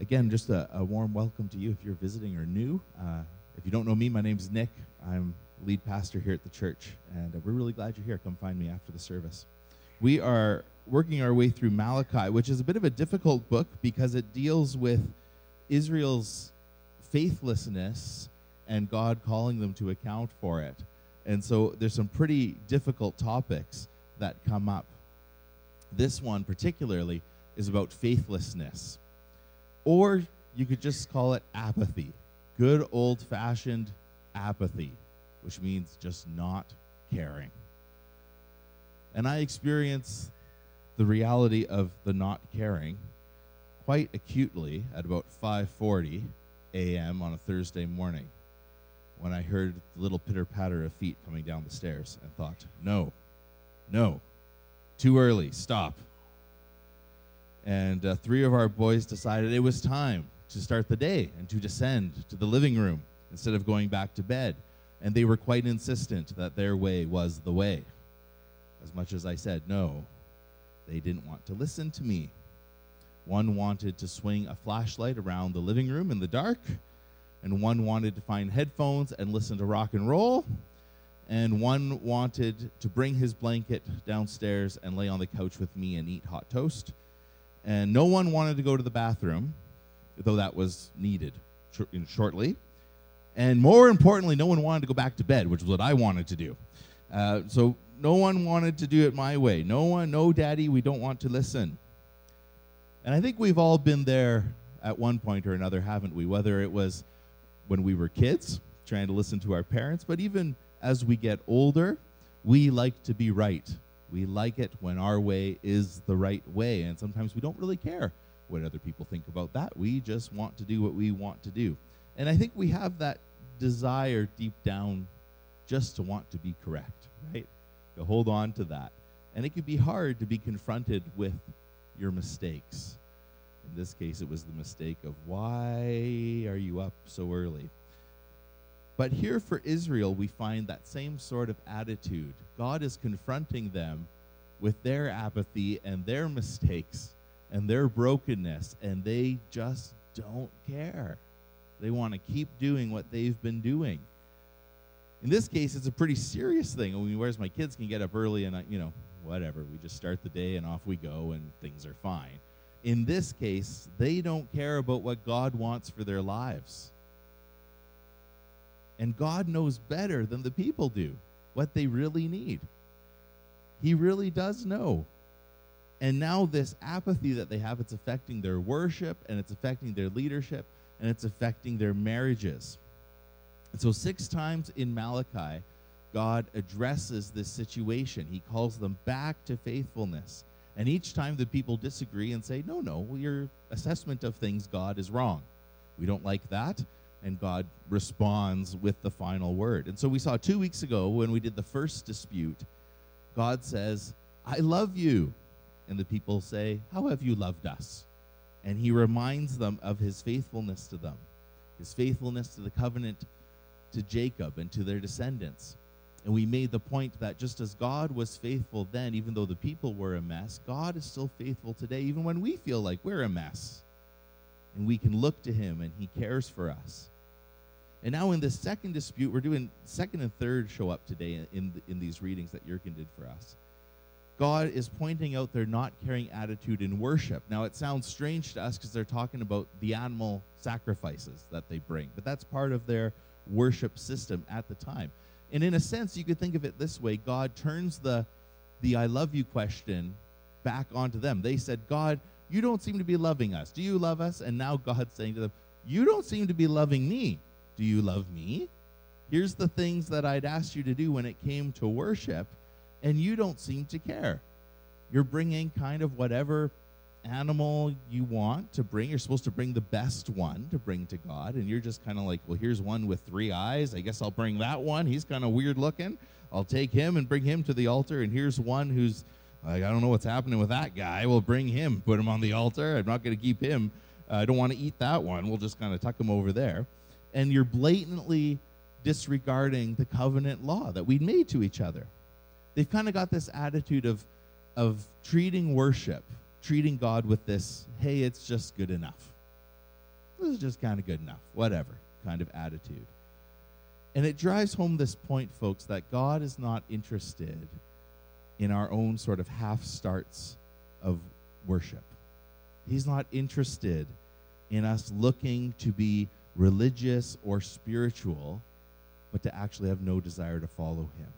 again, just a, a, warm welcome to you if you're visiting or new. Uh, if you don't know me, my name's Nick. I'm lead pastor here at the church, and uh, we're really glad you're here. Come find me after the service. We are working our way through Malachi, which is a bit of a difficult book because it deals with Israel's faithlessness and God calling them to account for it. And so there's some pretty difficult topics that come up. This one, particularly, is about faithlessness. Or you could just call it apathy. Good old fashioned apathy, which means just not caring. And I experience the reality of the not caring quite acutely at about 5:40 a.m. on a Thursday morning when I heard the little pitter patter of feet coming down the stairs and thought, "No. No. Too early. Stop." And uh, three of our boys decided it was time to start the day and to descend to the living room instead of going back to bed. And they were quite insistent that their way was the way. As much as I said no, they didn't want to listen to me. One wanted to swing a flashlight around the living room in the dark, and one wanted to find headphones and listen to rock and roll, and one wanted to bring his blanket downstairs and lay on the couch with me and eat hot toast and no one wanted to go to the bathroom, though that was needed shortly. And more importantly, no one wanted to go back to bed, which was what I wanted to do. Uh, so no one wanted to do it my way. No one, no daddy, we don't want to listen. And I think we've all been there at one point or another, haven't we? Whether it was when we were kids, trying to listen to our parents, but even as we get older, we like to be right. We like it when our way is the right way, and sometimes we don't really care what other people think about that. We just want to do what we want to do. And I think we have that desire deep down just to want to be correct, right? To hold on to that. And it can be hard to be confronted with your mistakes. In this case, it was the mistake of why are you up so early? But here for Israel, we find that same sort of attitude. God is confronting them with their apathy and their mistakes and their brokenness, and they just don't care. They want to keep doing what they've been doing. In this case, it's a pretty serious thing. I mean, whereas my kids can get up early and, you know, whatever, we just start the day and off we go and things are fine. In this case, they don't care about what God wants for their lives. And God knows better than the people do what they really need. He really does know. And now, this apathy that they have, it's affecting their worship and it's affecting their leadership and it's affecting their marriages. And so, six times in Malachi, God addresses this situation. He calls them back to faithfulness. And each time the people disagree and say, no, no, your assessment of things, God, is wrong. We don't like that and God responds with the final word. And so we saw two weeks ago when we did the first dispute, God says, I love you. And the people say, How have you loved us? And he reminds them of his faithfulness to them, his faithfulness to the covenant to Jacob and to their descendants. And we made the point that just as God was faithful then, even though the people were a mess, God is still faithful today, even when we feel like we're a mess and we can look to him and he cares for us. And now in the second dispute, we're doing second and third show up today in, in these readings that Jurgen did for us. God is pointing out their not caring attitude in worship. Now, it sounds strange to us because they're talking about the animal sacrifices that they bring, but that's part of their worship system at the time. And in a sense, you could think of it this way God turns the, the I love you question back onto them. They said, God, you don't seem to be loving us. Do you love us? And now God's saying to them, You don't seem to be loving me. Do you love me? Here's the things that I'd asked you to do when it came to worship, and you don't seem to care. You're bringing kind of whatever animal you want to bring. You're supposed to bring the best one to bring to God, and you're just kind of like, well, here's one with three eyes. I guess I'll bring that one. He's kind of weird looking. I'll take him and bring him to the altar, and here's one who's like, I don't know what's happening with that guy. We'll bring him, put him on the altar. I'm not going to keep him. Uh, I don't want to eat that one. We'll just kind of tuck him over there. And you're blatantly disregarding the covenant law that we made to each other. They've kind of got this attitude of, of treating worship, treating God with this, hey, it's just good enough. this is just kind of good enough, whatever kind of attitude. And it drives home this point, folks, that God is not interested in our own sort of half starts of worship. He's not interested in us looking to be religious or spiritual, but to actually have no desire to follow Him.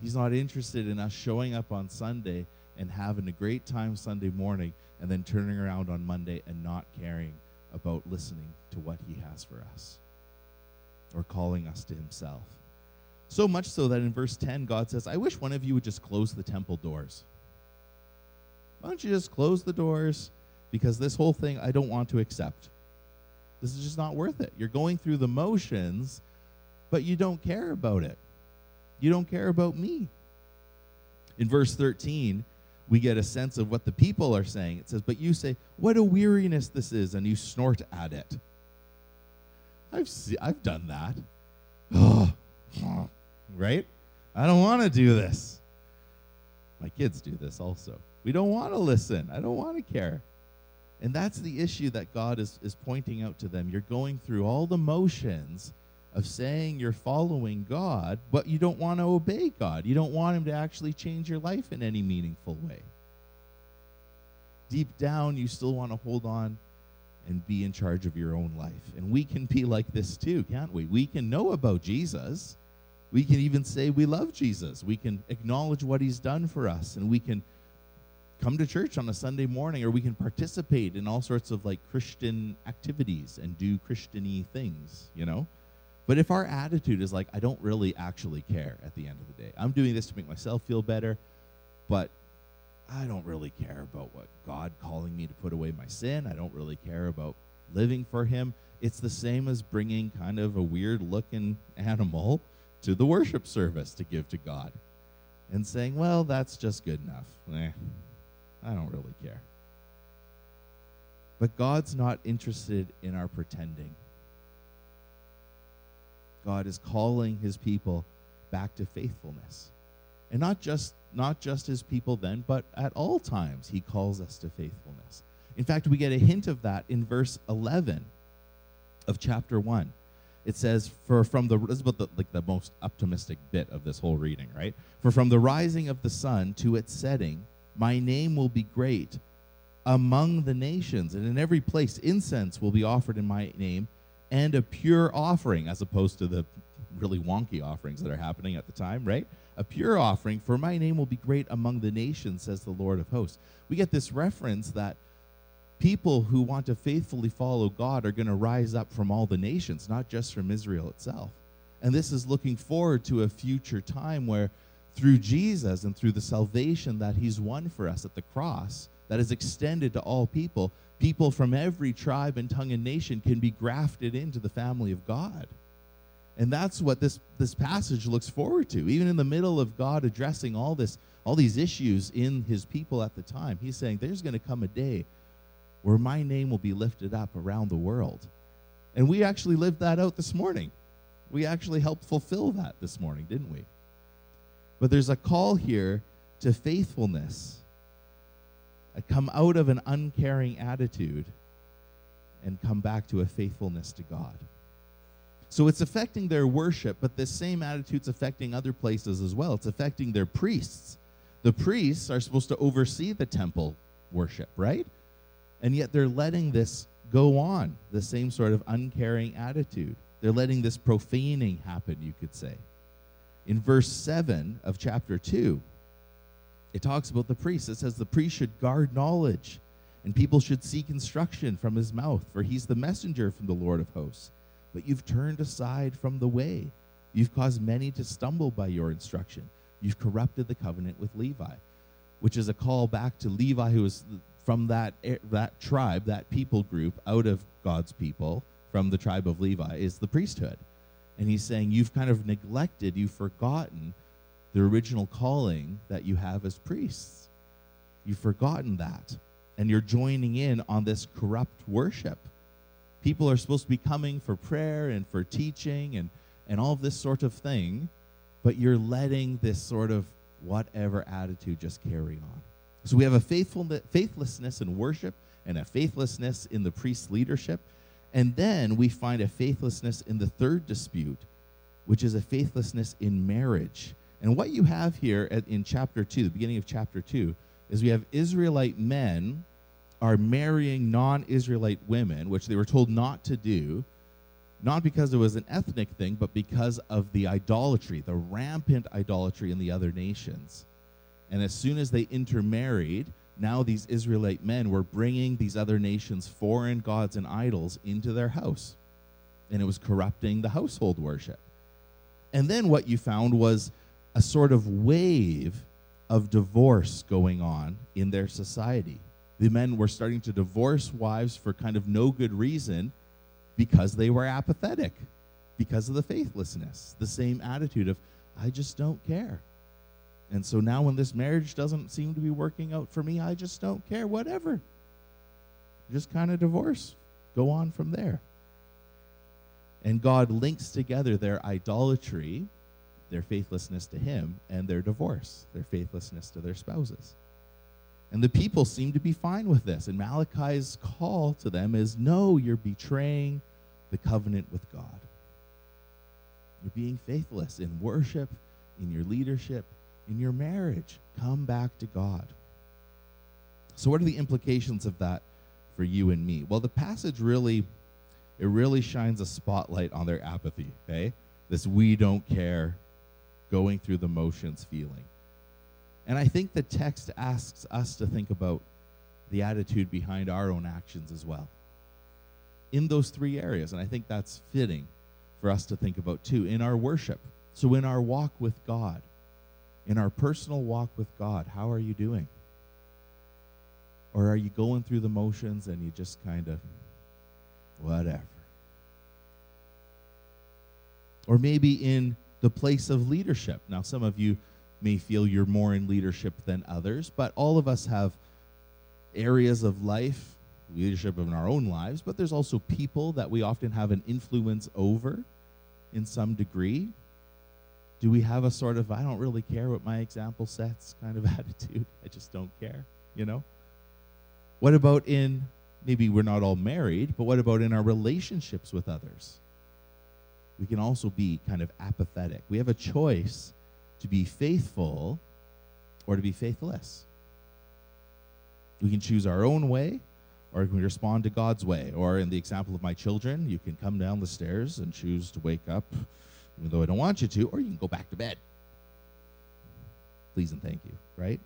He's not interested in us showing up on Sunday and having a great time Sunday morning and then turning around on Monday and not caring about listening to what He has for us or calling us to Himself. So much so that in verse 10, God says, I wish one of you would just close the temple doors. Why don't you just close the doors? Because this whole thing I don't want to accept. This is just not worth it. You're going through the motions, but you don't care about it. You don't care about me. In verse 13, we get a sense of what the people are saying. It says, But you say, What a weariness this is, and you snort at it. I've, see, I've done that. right? I don't want to do this. My kids do this also. We don't want to listen. I don't want to care. And that's the issue that God is, is pointing out to them. You're going through all the motions of saying you're following God, but you don't want to obey God. You don't want Him to actually change your life in any meaningful way. Deep down, you still want to hold on and be in charge of your own life. And we can be like this too, can't we? We can know about Jesus. We can even say we love Jesus. We can acknowledge what He's done for us, and we can come to church on a Sunday morning, or we can participate in all sorts of like Christian activities and do Christiany things, you know? But if our attitude is like, I don't really actually care at the end of the day, I'm doing this to make myself feel better, but I don't really care about what God calling me to put away my sin. I don't really care about living for Him. It's the same as bringing kind of a weird looking animal to the worship service to give to God and saying, well, that's just good enough. Eh, I don't really care. But God's not interested in our pretending. God is calling his people back to faithfulness. And not just not just his people then, but at all times he calls us to faithfulness. In fact, we get a hint of that in verse 11 of chapter 1. It says, "For from the this is about the, like the most optimistic bit of this whole reading, right? For from the rising of the sun to its setting, my name will be great among the nations, and in every place incense will be offered in my name, and a pure offering, as opposed to the really wonky offerings that are happening at the time, right? A pure offering, for my name will be great among the nations, says the Lord of hosts. We get this reference that people who want to faithfully follow God are going to rise up from all the nations, not just from Israel itself. And this is looking forward to a future time where, through Jesus and through the salvation that He's won for us at the cross, that is extended to all people, people from every tribe and tongue and nation can be grafted into the family of God. And that's what this, this passage looks forward to. Even in the middle of God addressing all this, all these issues in his people at the time, he's saying there's going to come a day where my name will be lifted up around the world. And we actually lived that out this morning. We actually helped fulfill that this morning, didn't we? But there's a call here to faithfulness. Come out of an uncaring attitude and come back to a faithfulness to God. So it's affecting their worship, but this same attitude's affecting other places as well. It's affecting their priests. The priests are supposed to oversee the temple worship, right? And yet they're letting this go on, the same sort of uncaring attitude. They're letting this profaning happen, you could say. In verse 7 of chapter 2, it talks about the priest. It says the priest should guard knowledge, and people should seek instruction from his mouth, for he's the messenger from the Lord of hosts but you've turned aside from the way. You've caused many to stumble by your instruction. You've corrupted the covenant with Levi, which is a call back to Levi, who was from that, eh, that tribe, that people group, out of God's people, from the tribe of Levi, is the priesthood. And he's saying, You've kind of neglected, you've forgotten the original calling that you have as priests. You've forgotten that. And you're joining in on this corrupt worship people are supposed to be coming for prayer and for teaching and, and all this sort of thing, but you're letting this sort of whatever attitude just carry on. So we have a faithful, faithlessness in worship and a faithlessness in the priest's leadership. And then we find a faithlessness in the third dispute, which is a faithlessness in marriage. And what you have here at, in chapter 2, the beginning of chapter 2, is we have Israelite men are marrying non Israelite women, which they were told not to do, not because it was an ethnic thing, but because of the idolatry, the rampant idolatry in the other nations. And as soon as they intermarried, now these Israelite men were bringing these other nations' foreign gods and idols into their house. And it was corrupting the household worship. And then what you found was a sort of wave of divorce going on in their society. The men were starting to divorce wives for kind of no good reason because they were apathetic, because of the faithlessness, the same attitude of, I just don't care. And so now, when this marriage doesn't seem to be working out for me, I just don't care, whatever. Just kind of divorce, go on from there. And God links together their idolatry, their faithlessness to Him, and their divorce, their faithlessness to their spouses. And the people seem to be fine with this. And Malachi's call to them is no, you're betraying the covenant with God. You're being faithless in worship, in your leadership, in your marriage. Come back to God. So what are the implications of that for you and me? Well, the passage really it really shines a spotlight on their apathy, okay? This we don't care, going through the motions feeling. And I think the text asks us to think about the attitude behind our own actions as well. In those three areas, and I think that's fitting for us to think about too, in our worship. So, in our walk with God, in our personal walk with God, how are you doing? Or are you going through the motions and you just kind of, whatever? Or maybe in the place of leadership. Now, some of you may feel you're more in leadership than others, but all of us have areas of life, leadership in our own lives, but there's also people that we often have an influence over in some degree. Do we have a sort of, I don't really care what my example sets kind of attitude? I just don't care, you know? What about in, maybe we're not all married, but what about in our relationships with others? We can also be kind of apathetic. We have a choice to be faithful or to be faithless. We can choose our own way or we can respond to God's way. Or in the example of my children, you can come down the stairs and choose to wake up even though I don't want you to, or you can go back to bed. Please and thank you, right?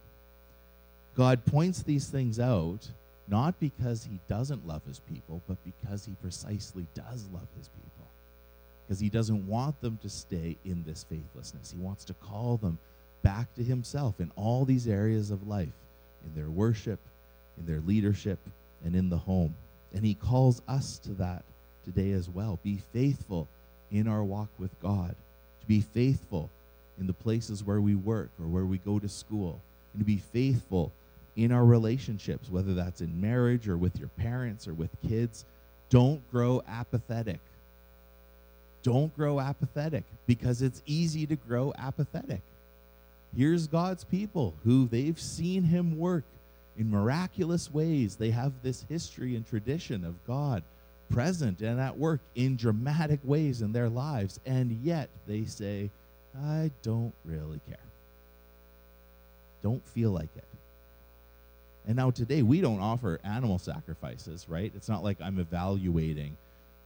God points these things out not because he doesn't love his people, but because he precisely does love his people. Because he doesn't want them to stay in this faithlessness. He wants to call them back to himself in all these areas of life in their worship, in their leadership, and in the home. And he calls us to that today as well. Be faithful in our walk with God, to be faithful in the places where we work or where we go to school, and to be faithful in our relationships, whether that's in marriage or with your parents or with kids. Don't grow apathetic. Don't grow apathetic because it's easy to grow apathetic. Here's God's people who they've seen him work in miraculous ways. They have this history and tradition of God present and at work in dramatic ways in their lives, and yet they say, I don't really care. Don't feel like it. And now today we don't offer animal sacrifices, right? It's not like I'm evaluating,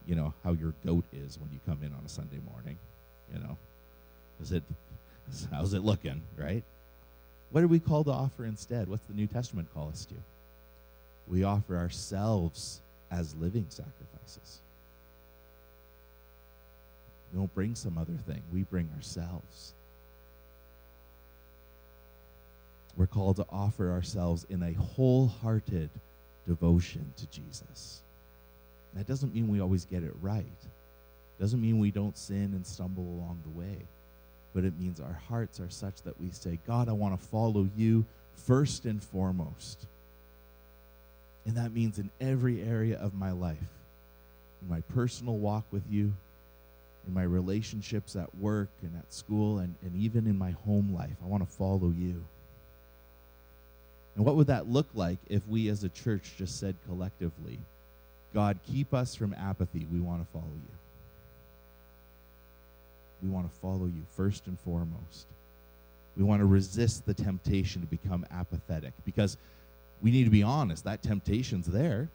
you know, how your goat is when you come in on a Sunday morning, you know. Is it how's it looking, right? What are we called to offer instead? What's the New Testament call us to? We offer ourselves as living sacrifices. We don't bring some other thing, we bring ourselves. We're called to offer ourselves in a wholehearted devotion to Jesus. That doesn't mean we always get it right. Doesn't mean we don't sin and stumble along the way. But it means our hearts are such that we say, God, I want to follow you first and foremost. And that means in every area of my life, in my personal walk with you, in my relationships at work and at school, and, and even in my home life. I want to follow you. And what would that look like if we as a church just said collectively, God, keep us from apathy. We want to follow you. We want to follow you first and foremost. We want to resist the temptation to become apathetic because we need to be honest. That temptation's there.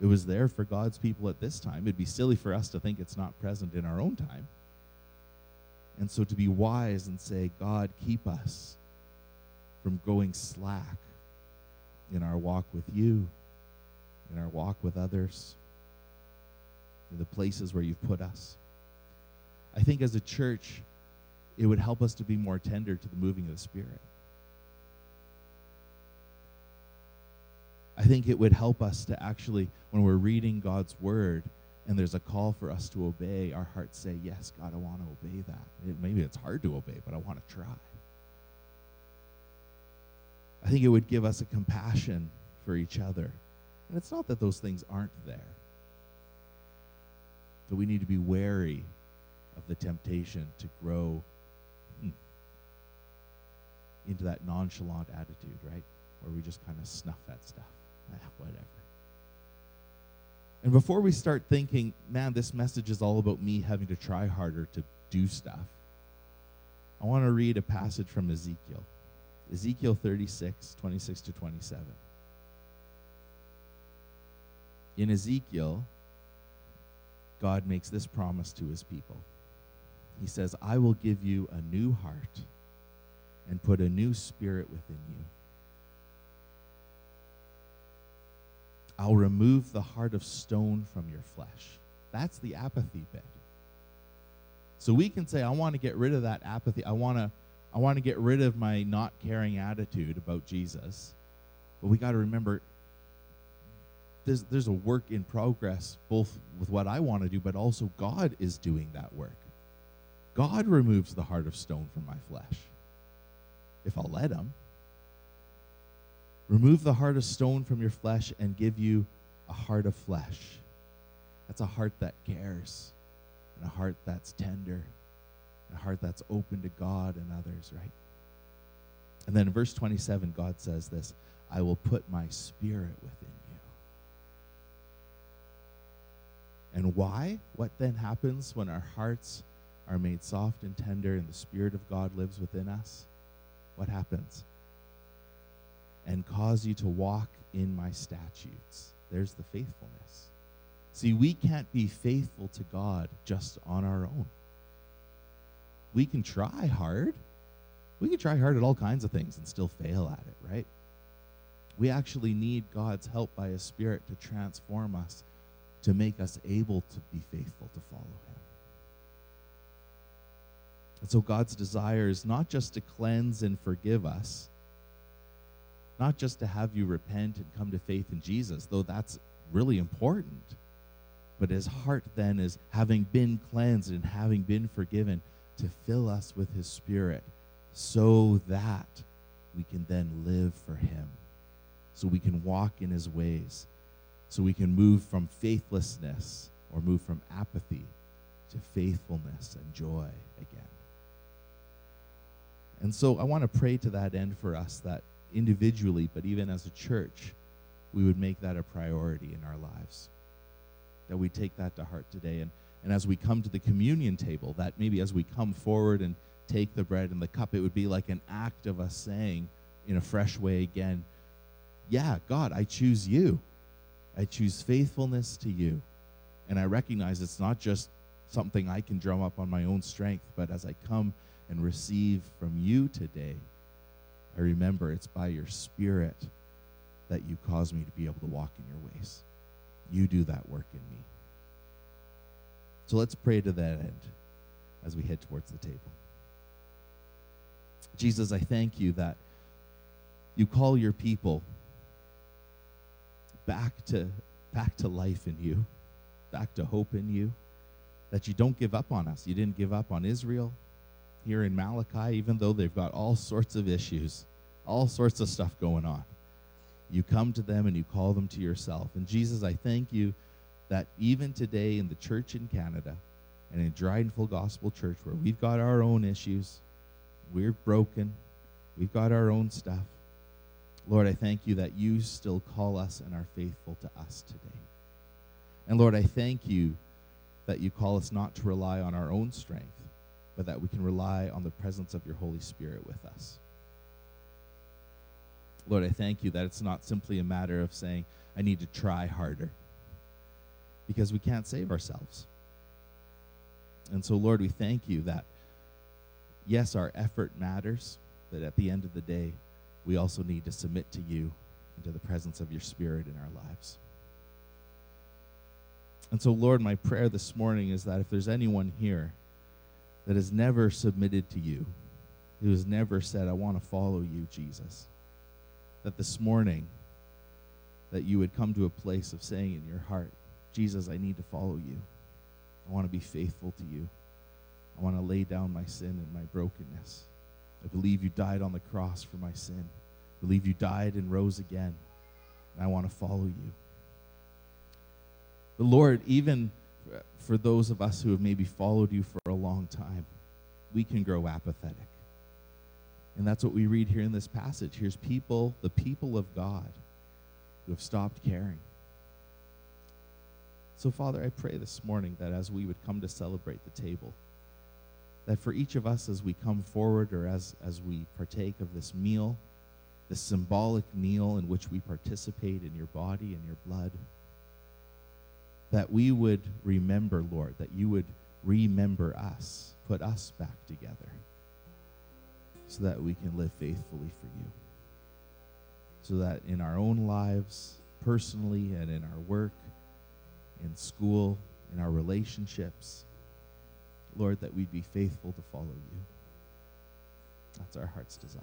It was there for God's people at this time. It'd be silly for us to think it's not present in our own time. And so to be wise and say, God, keep us from going slack in our walk with you, in our walk with others, in the places where you've put us. I think as a church, it would help us to be more tender to the moving of the Spirit. I think it would help us to actually, when we're reading God's word and there's a call for us to obey, our hearts say, Yes, God, I want to obey that. It, maybe it's hard to obey, but I want to try. I think it would give us a compassion for each other. And it's not that those things aren't there, but we need to be wary of the temptation to grow hmm, into that nonchalant attitude, right? Where we just kind of snuff that stuff. Whatever. And before we start thinking, man, this message is all about me having to try harder to do stuff, I want to read a passage from Ezekiel. Ezekiel 36, 26 to 27. In Ezekiel, God makes this promise to his people. He says, I will give you a new heart and put a new spirit within you. I'll remove the heart of stone from your flesh. That's the apathy bit. So we can say, I want to get rid of that apathy. I want to I want to get rid of my not caring attitude about Jesus. But we got to remember there's there's a work in progress both with what I want to do but also God is doing that work. God removes the heart of stone from my flesh. If I'll let him. Remove the heart of stone from your flesh and give you a heart of flesh. That's a heart that cares and a heart that's tender and a heart that's open to God and others, right? And then in verse 27, God says this I will put my spirit within you. And why? What then happens when our hearts are made soft and tender and the Spirit of God lives within us? What happens? And cause you to walk in my statutes. There's the faithfulness. See, we can't be faithful to God just on our own we can try hard. We can try hard at all kinds of things and still fail at it, right? We actually need God's help by His Spirit to transform us, to make us able to be faithful to follow Him. And so God's desire is not just to cleanse and forgive us, not just to have you repent and come to faith in Jesus, though that's really important. But his heart then is having been cleansed and having been forgiven to fill us with his spirit so that we can then live for him, so we can walk in his ways, so we can move from faithlessness or move from apathy to faithfulness and joy again. And so I want to pray to that end for us that individually, but even as a church, we would make that a priority in our lives. That we take that to heart today. And and as we come to the communion table, that maybe as we come forward and take the bread and the cup, it would be like an act of us saying in a fresh way again, Yeah, God, I choose you. I choose faithfulness to you. And I recognize it's not just something I can drum up on my own strength, but as I come and receive from you today, I remember it's by your Spirit that you cause me to be able to walk in your ways. You do that work in me. So let's pray to that end as we head towards the table. Jesus, I thank you that you call your people back to back to life in you, back to hope in you, that you don't give up on us. You didn't give up on Israel here in Malachi, even though they've got all sorts of issues, all sorts of stuff going on. You come to them and you call them to yourself. And Jesus, I thank you that even today in the church in Canada and in Dryden Full Gospel Church, where we've got our own issues, we're broken, we've got our own stuff, Lord, I thank you that you still call us and are faithful to us today. And Lord, I thank you that you call us not to rely on our own strength, but that we can rely on the presence of your Holy Spirit with us. Lord, I thank you that it's not simply a matter of saying, I need to try harder, because we can't save ourselves. And so, Lord, we thank you that, yes, our effort matters, but at the end of the day, we also need to submit to you and to the presence of your Spirit in our lives. And so, Lord, my prayer this morning is that if there's anyone here that has never submitted to you, who has never said, I want to follow you, Jesus, that this morning that you would come to a place of saying in your heart, Jesus, I need to follow you. I want to be faithful to you. I want to lay down my sin and my brokenness. I believe you died on the cross for my sin. I believe you died and rose again. And I want to follow you. But Lord, even for those of us who have maybe followed you for a time, we can grow apathetic. And that's what we read here in this passage. Here's people, the people of God, who have stopped caring. So, Father, I pray this morning that as we would come to celebrate the table, that for each of us as we come forward or as, as we partake of this meal, this symbolic meal in which we participate in your body and your blood, that we would remember, Lord, that you would remember us, put us back together, so that we can live faithfully for you. So that in our own lives, personally and in our work, in school, in our relationships, Lord, that we'd be faithful to follow you. That's our heart's desire.